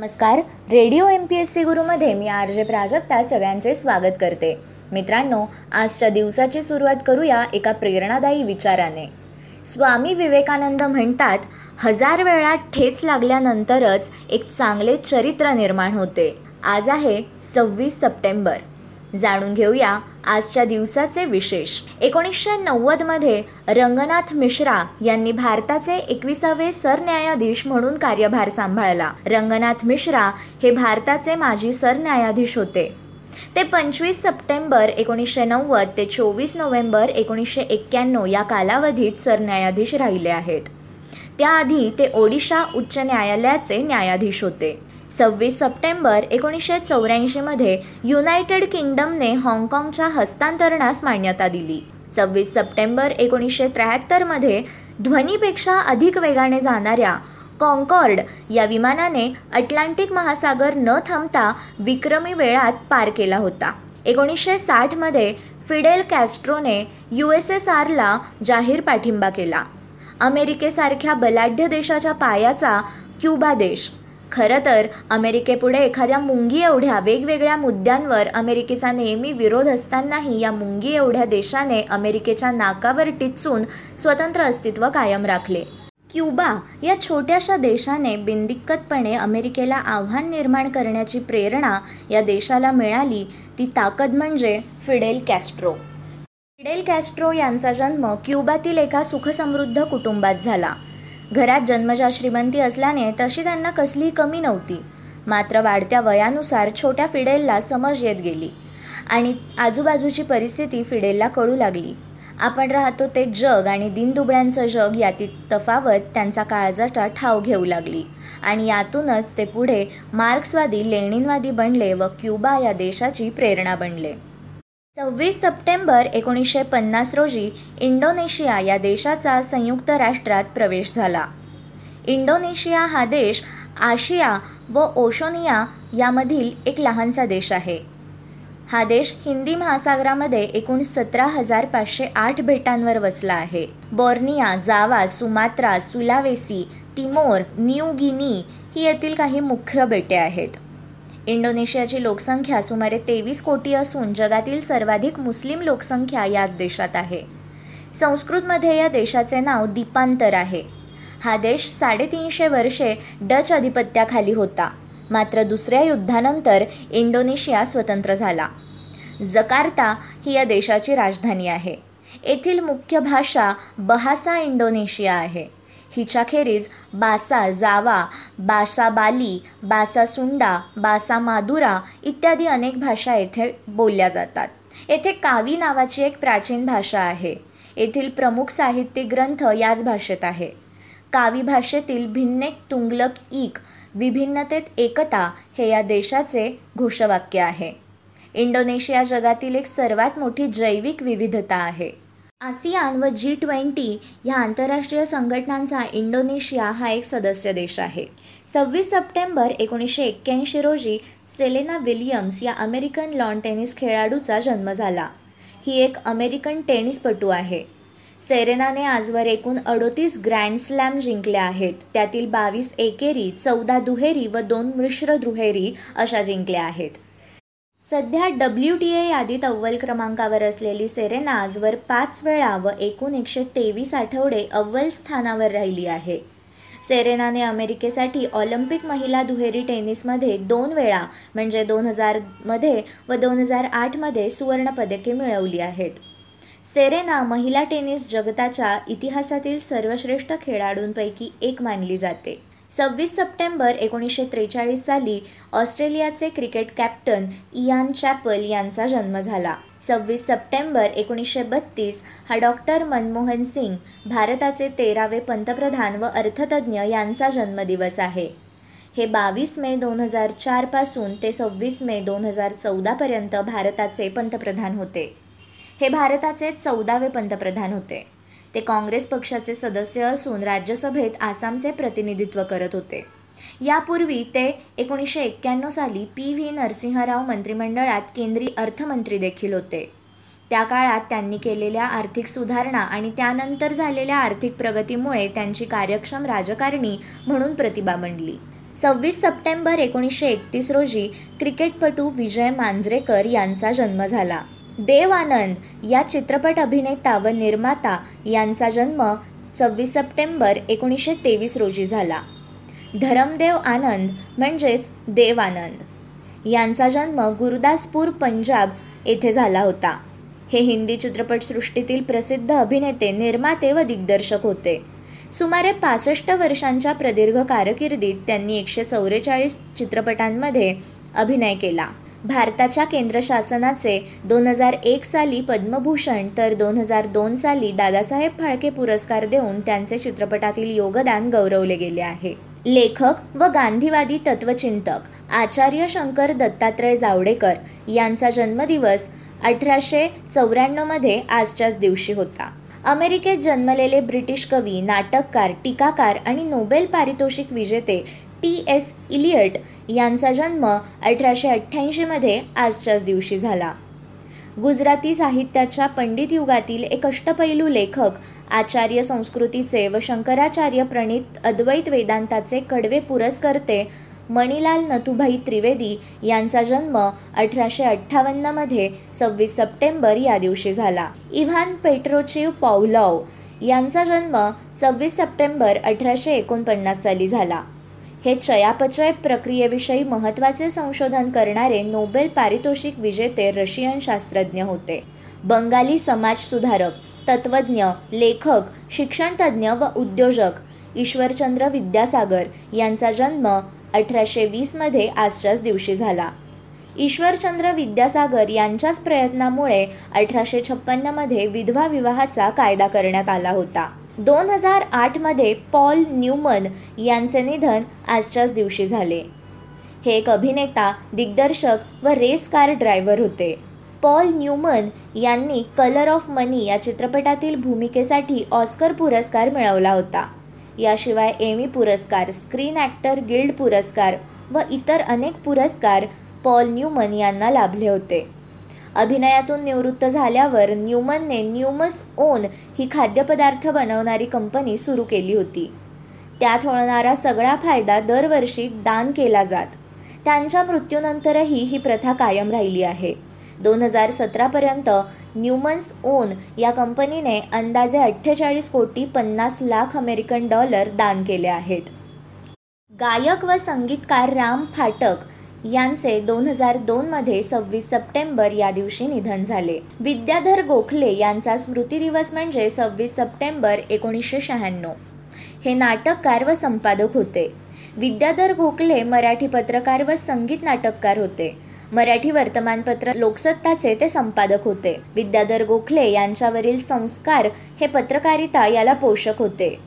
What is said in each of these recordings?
नमस्कार. Radio M P S C गुरुमध्ये मी R J Prajakta सगळ्यांचे स्वागत करते. मित्रांनो आजच्या दिवसाची सुरुवात करूया एका प्रेरणादायी विचाराने. स्वामी विवेकानंद म्हणतात हजार वेळा ठेच लागल्यानंतरच एक चांगले चरित्र निर्माण होते. आज आहे सव्वीस सप्टेंबर. जाणून घेऊया आजच्या दिवसाचे विशेष. एकोणीसशे नव्वदमध्ये रंगनाथ मिश्रा यांनी भारताचे एकविसावे सरन्यायाधीश म्हणून कार्यभार सांभाळला. रंगनाथ मिश्रा हे भारताचे माजी सरन्यायाधीश होते. ते पंचवीस सप्टेंबर एकोणीसशे नव्वद ते चोवीस नोव्हेंबर एकोणीसशे एक्क्याण्णव या कालावधीत सरन्यायाधीश राहिले आहेत. त्याआधी ते ओडिशा उच्च न्यायालयाचे न्यायाधीश होते. सव्वीस सप्टेंबर एकोणीसशे चौऱ्याऐंशीमध्ये युनायटेड किंगडमने हाँगकाँगच्या हस्तांतरणास मान्यता दिली. सव्वीस सप्टेंबर एकोणीसशे त्र्याहत्तरमध्ये ध्वनीपेक्षा अधिक वेगाने जाणाऱ्या कॉन्कॉर्ड या विमानाने अटलांटिक महासागर न थांबता विक्रमी वेळात पार केला होता. एकोणीसशे साठमध्ये फिडेल कॅस्ट्रोने यू एस एस आरला जाहीर पाठिंबा केला. अमेरिकेसारख्या बलाढ्य देशाच्या पायाचा क्युबा देश खरं तर अमेरिकेपुढे एखाद्या मुंगी एवढ्या वेगवेगळ्या मुद्द्यांवर अमेरिकेचा नेहमी विरोध असतानाही या मुंगी एवढ्या देशाने अमेरिकेच्या नाकावर टिचून स्वतंत्र अस्तित्व कायम राखले. क्युबा या छोट्याशा देशाने बिनदिक्कतपणे अमेरिकेला आव्हान निर्माण करण्याची प्रेरणा या देशाला मिळाली ती ताकद म्हणजे फिडेल कॅस्ट्रो. फिडेल कॅस्ट्रो यांचा जन्म क्युबातील एका सुखसमृद्ध कुटुंबात झाला. घरात जन्मजा श्रीमंती असल्याने तशी त्यांना कसलीही कमी नव्हती. मात्र वाढत्या वयानुसार छोट्या फिडेलला समज येत गेली आणि आजूबाजूची परिस्थिती फिडेलला कळू लागली. आपण राहतो ते जग आणि दिनदुबळ्यांचं जग यातील तफावत त्यांचा काळजाटा ठाव घेऊ लागली आणि यातूनच ते पुढे मार्क्सवादी लेणिनवादी बनले व क्युबा या देशाची प्रेरणा बनले. सव्वीस सप्टेंबर एकोणीसशे पन्नास रोजी इंडोनेशिया या देशाचा संयुक्त राष्ट्रात प्रवेश झाला. इंडोनेशिया हा देश आशिया व ओशोनिया यामधील एक लहानसा देश आहे. हा देश हिंदी महासागरामध्ये एकूण सतरा हजार पाचशे आठ बेटांवर वसला आहे. Borneo Java Sumatra Sulawesi Timor New Guinea ही येथील काही मुख्य बेटे आहेत. इंडोनेशियाची लोकसंख्या सुमारे तेवीस कोटी असून जगातील सर्वाधिक मुस्लिम लोकसंख्या याच देशात आहे. संस्कृतमध्ये या देशाचे नाव दीपांतर आहे. हा देश साडेतीनशे वर्षे डच अधिपत्याखाली होता. मात्र दुसऱ्या युद्धानंतर इंडोनेशिया स्वतंत्र झाला. जकार्ता ही या देशाची राजधानी आहे. येथील मुख्य भाषा बहासा इंडोनेशिया आहे. हिच्याखेरीज बासा जावा बासा बाली बासा सुंडा बासा मादुरा इत्यादी अनेक भाषा येथे बोलल्या जातात. येथे कावी नावाची एक प्राचीन भाषा आहे. येथील प्रमुख साहित्यिक ग्रंथ याच भाषेत आहे. कावी भाषेतील भिन्नेक तुंगलक ईक विभिन्नतेत एकता हे या देशाचे घोषवाक्य आहे. इंडोनेशिया जगातील एक सर्वात मोठी जैविक विविधता आहे. आसियान व जी ट्वेंटी ह्या आंतरराष्ट्रीय संघटनांचा इंडोनेशिया हा एक सदस्य देश आहे. सव्वीस सप्टेंबर एकोणीसशे एक्क्याऐंशी रोजी सेलेना विलियम्स या अमेरिकन लॉन टेनिस खेळाडूचा जन्म झाला. ही एक अमेरिकन टेनिसपटू आहे. सेरेनाने आजवर एकूण अडोतीस ग्रँड स्लॅम जिंकल्या आहेत. त्यातील बावीस एकेरी चौदा दुहेरी व दोन मिश्र दुहेरी अशा जिंकल्या आहेत. सध्या डब्ल्यू टी ए यादीत अव्वल क्रमांकावर असलेली सेरेना आजवर पाच वेळा व एकूण एकशे तेवीस आठवडे अव्वल स्थानावर राहिली आहे. सेरेनाने अमेरिकेसाठी ऑलिम्पिक महिला दुहेरी टेनिसमध्ये दोन वेळा म्हणजे दोन हजारमध्ये व दोन हजार आठमध्ये सुवर्णपदके मिळवली आहेत. सेरेना महिला टेनिस जगताच्या इतिहासातील सर्वश्रेष्ठ खेळाडूंपैकी एक मानली जाते. सव्वीस सप्टेंबर एकोणीसशे त्रेचाळीस साली ऑस्ट्रेलियाचे क्रिकेट कॅप्टन इयान चॅपल यांचा जन्म झाला. सव्वीस सप्टेंबर एकोणीसशे बत्तीस हा डॉक्टर मनमोहन सिंग भारताचे तेरावे पंतप्रधान व अर्थतज्ज्ञ यांचा जन्मदिवस आहे. हे बावीस मे दोन हजार चारपासून ते सव्वीस मे दोन हजार चौदापर्यंत भारताचे पंतप्रधान होते. हे भारताचे चौदावे पंतप्रधान होते. ते काँग्रेस पक्षाचे सदस्य असून राज्यसभेत आसामचे प्रतिनिधित्व करत होते. यापूर्वी ते एकोणीसशे एक्क्याण्णव साली पी व्ही नरसिंहराव मंत्रिमंडळात केंद्रीय अर्थमंत्री देखील होते. त्या काळात त्यांनी केलेल्या आर्थिक सुधारणा आणि त्यानंतर झालेल्या आर्थिक प्रगतीमुळे त्यांची कार्यक्षम राजकारणी म्हणून प्रतिभा बनली. सव्वीस सप्टेंबर एकोणीसशे एकतीस रोजी क्रिकेटपटू विजय मांजरेकर यांचा जन्म झाला. देव आनंद या चित्रपट अभिनेता व निर्माता यांचा जन्म सव्वीस सप्टेंबर एकोणीसशे तेवीस रोजी झाला. धरमदेव आनंद म्हणजेच देव आनंद यांचा जन्म गुरुदासपूर पंजाब येथे झाला होता. हे हिंदी चित्रपटसृष्टीतील प्रसिद्ध अभिनेते निर्माते व दिग्दर्शक होते. सुमारे पासष्ट वर्षांच्या प्रदीर्घ कारकिर्दीत त्यांनी एकशे चौवेचाळीस चित्रपटांमध्ये अभिनय केला. भारताच्या केंद्र शासनाचे दोन हजार एक साली पद्मभूषण तर दोन हजार दोन साली दादासाहेब फाळके पुरस्कार देऊन त्यांचे चित्रपटातील योगदान गौरवले गेले आहे. लेखक व गांधीवादी तत्वचिंतक आचार्य शंकर दत्तात्रय जावडेकर यांचा जन्मदिवस अठराशे चौऱ्याण्णवमध्ये आजच्याच दिवशी होता. अमेरिकेत जन्मलेले ब्रिटिश कवी नाटककार टीकाकार आणि नोबेल पारितोषिक विजेते टी एस इलियट यांचा जन्म अठराशे अठ्ठ्याऐंशीमध्ये आजच्याच दिवशी झाला. गुजराती साहित्याच्या पंडित युगातील एक अष्टपैलू लेखक आचार्य संस्कृतीचे व शंकराचार्य प्रणित अद्वैत वेदांताचे कडवे पुरस्कर्ते मणिलाल नथुभाई त्रिवेदी यांचा जन्म अठराशे अठ्ठावन्नमध्ये सव्वीस सप्टेंबर या दिवशी झाला. इव्हान पेट्रोचिव पॉवलॉव यांचा जन्म सव्वीस सप्टेंबर अठराशे एकोणपन्नास साली झाला. हे चयापचय प्रक्रियेविषयी महत्त्वाचे संशोधन करणारे नोबेल पारितोषिक विजेते रशियन शास्त्रज्ञ होते. बंगाली समाजसुधारक तत्त्वज्ञ लेखक शिक्षणतज्ज्ञ व उद्योजक ईश्वरचंद्र विद्यासागर यांचा जन्म अठराशे वीसमध्ये आजच्याच दिवशी झाला. ईश्वरचंद्र विद्यासागर यांच्याच प्रयत्नामुळे अठराशे छप्पन्नमध्ये विधवा विवाहाचा कायदा करण्यात आला होता. दोन हजार आठमध्ये पॉल न्यूमन यांचे निधन आजच्याच दिवशी झाले. हे एक अभिनेता दिग्दर्शक व रेस कार ड्रायव्हर होते. पॉल न्यूमन यांनी कलर ऑफ मनी या चित्रपटातील भूमिकेसाठी ऑस्कर पुरस्कार मिळवला होता. याशिवाय एमी पुरस्कार स्क्रीन ॲक्टर गिल्ड पुरस्कार व इतर अनेक पुरस्कार पॉल न्यूमन यांना लाभले होते. अभिनयातून निवृत्त झाल्यावर न्यूमनने न्यूमस ओन ही खाद्यपदार्थ बनवणारी कंपनी सुरू केली होती. त्यात होणारा सगळा फायदा दरवर्षी दान केला जात. त्यांच्या मृत्यूनंतरही ही प्रथा कायम राहिली आहे. दोन हजार सतरापर्यंत न्यूमन्स ओन या कंपनीने अंदाजे अठ्ठेचाळीस कोटी पन्नास लाख अमेरिकन डॉलर दान केले आहेत. गायक व संगीतकार राम फाटक यांचे दोन हजार दोनमध्ये सव्वीस सप्टेंबर या दिवशी निधन झाले. विद्याधर गोखले यांचा स्मृती दिवस म्हणजे सव्वीस सप्टेंबर एकोणीसशे शहाण्णव. हे नाटककार व संपादक होते. विद्याधर गोखले मराठी पत्रकार व संगीत नाटककार होते. मराठी वर्तमानपत्र लोकसत्ताचे ते संपादक होते. विद्याधर गोखले यांच्यावरील संस्कार हे पत्रकारिता याला पोषक होते.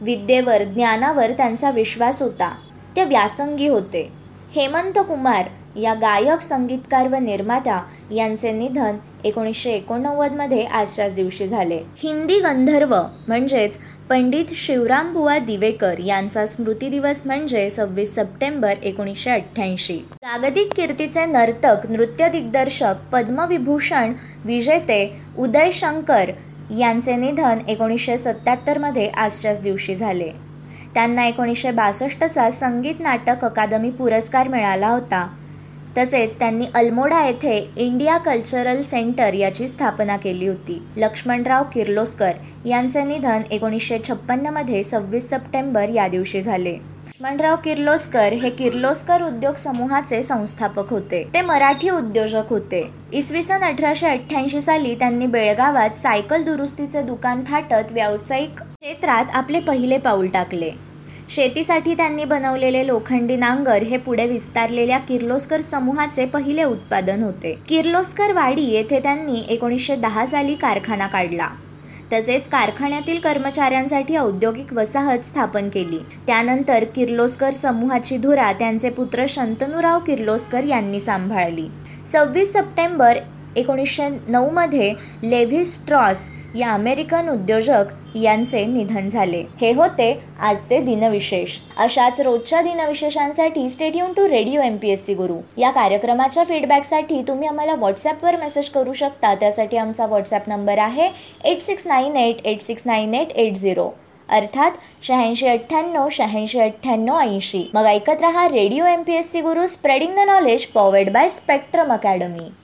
विद्येवर ज्ञानावर त्यांचा विश्वास होता. ते व्यासंगी होते. हेमंत कुमार या गायक संगीतकार व निर्माता यांचे निधन एकोणीसशे एकोणनव्वदमध्ये आजच्याच दिवशी झाले. हिंदी गंधर्व म्हणजेच पंडित शिवरामबुवा दिवेकर यांचा स्मृती दिवस म्हणजे सव्वीस सप्टेंबर एकोणीसशे अठ्ठ्याऐंशी. जागतिक कीर्तीचे नर्तक नृत्य दिग्दर्शक पद्मविभूषण विजेते उदय शंकर यांचे निधन एकोणीसशे सत्त्याहत्तरमध्ये आजच्याच दिवशी झाले. त्यांना एकोणीसशे बासष्टचा संगीत नाटक अकादमी पुरस्कार मिळाला होता. तसेच त्यांनी अल्मोडा येथे इंडिया कल्चरल सेंटर याची स्थापना केली होती. लक्ष्मणराव किर्लोस्कर यांचे निधन एकोणीसशे छप्पन्नमध्ये सव्वीस सप्टेंबर या दिवशी झाले. लक्ष्मणराव किर्लोस्कर हे किर्लोस्कर उद्योग समूहाचे संस्थापक होते. ते मराठी उद्योजक होते. इसवी सन अठराशे अठ्ठ्याऐंशी साली त्यांनी बेळगावात सायकल दुरुस्तीचे दुकान थाटत व्यावसायिक क्षेत्रात आपले पहिले पाऊल टाकले. शेतीसाठी त्यांनी बनवलेले लोखंडी नांगर हे पुढे विस्तारलेल्या किर्लोस्कर समूहाचे पहिले उत्पादन होते. किर्लोस्कर वाडी येथे त्यांनी एकोणीसशे दहा साली कारखाना काढला. तसेच कारखान्यातील कर्मचाऱ्यांसाठी औद्योगिक वसाहत स्थापन केली. त्यानंतर किर्लोस्कर समूहाची धुरा त्यांचे पुत्र शंतनुराव किर्लोस्कर यांनी सांभाळली. सव्वीस सप्टेंबर एकोणीसशे नऊमध्ये लेव्ही स्ट्रॉस या अमेरिकन उद्योजक यांचे निधन झाले. हे होते आजचे दिनविशेष. अशाच रोजच्या दिनविशेषांसाठी stay tuned to radio M P S C गुरु. या कार्यक्रमाच्या फीडबॅकसाठी तुम्ही आम्हाला व्हॉट्सॲपवर मेसेज करू शकता. त्यासाठी आमचा व्हॉट्सॲप नंबर आहे eight six nine eight eight six nine eight eight zero अर्थात शहाऐंशी अठ्ठ्याण्णव शहाऐंशी अठ्ठ्याण्णव ऐंशी. मग ऐकत रहा radio M P S C Guru spreading the knowledge powered by Spectrum Academy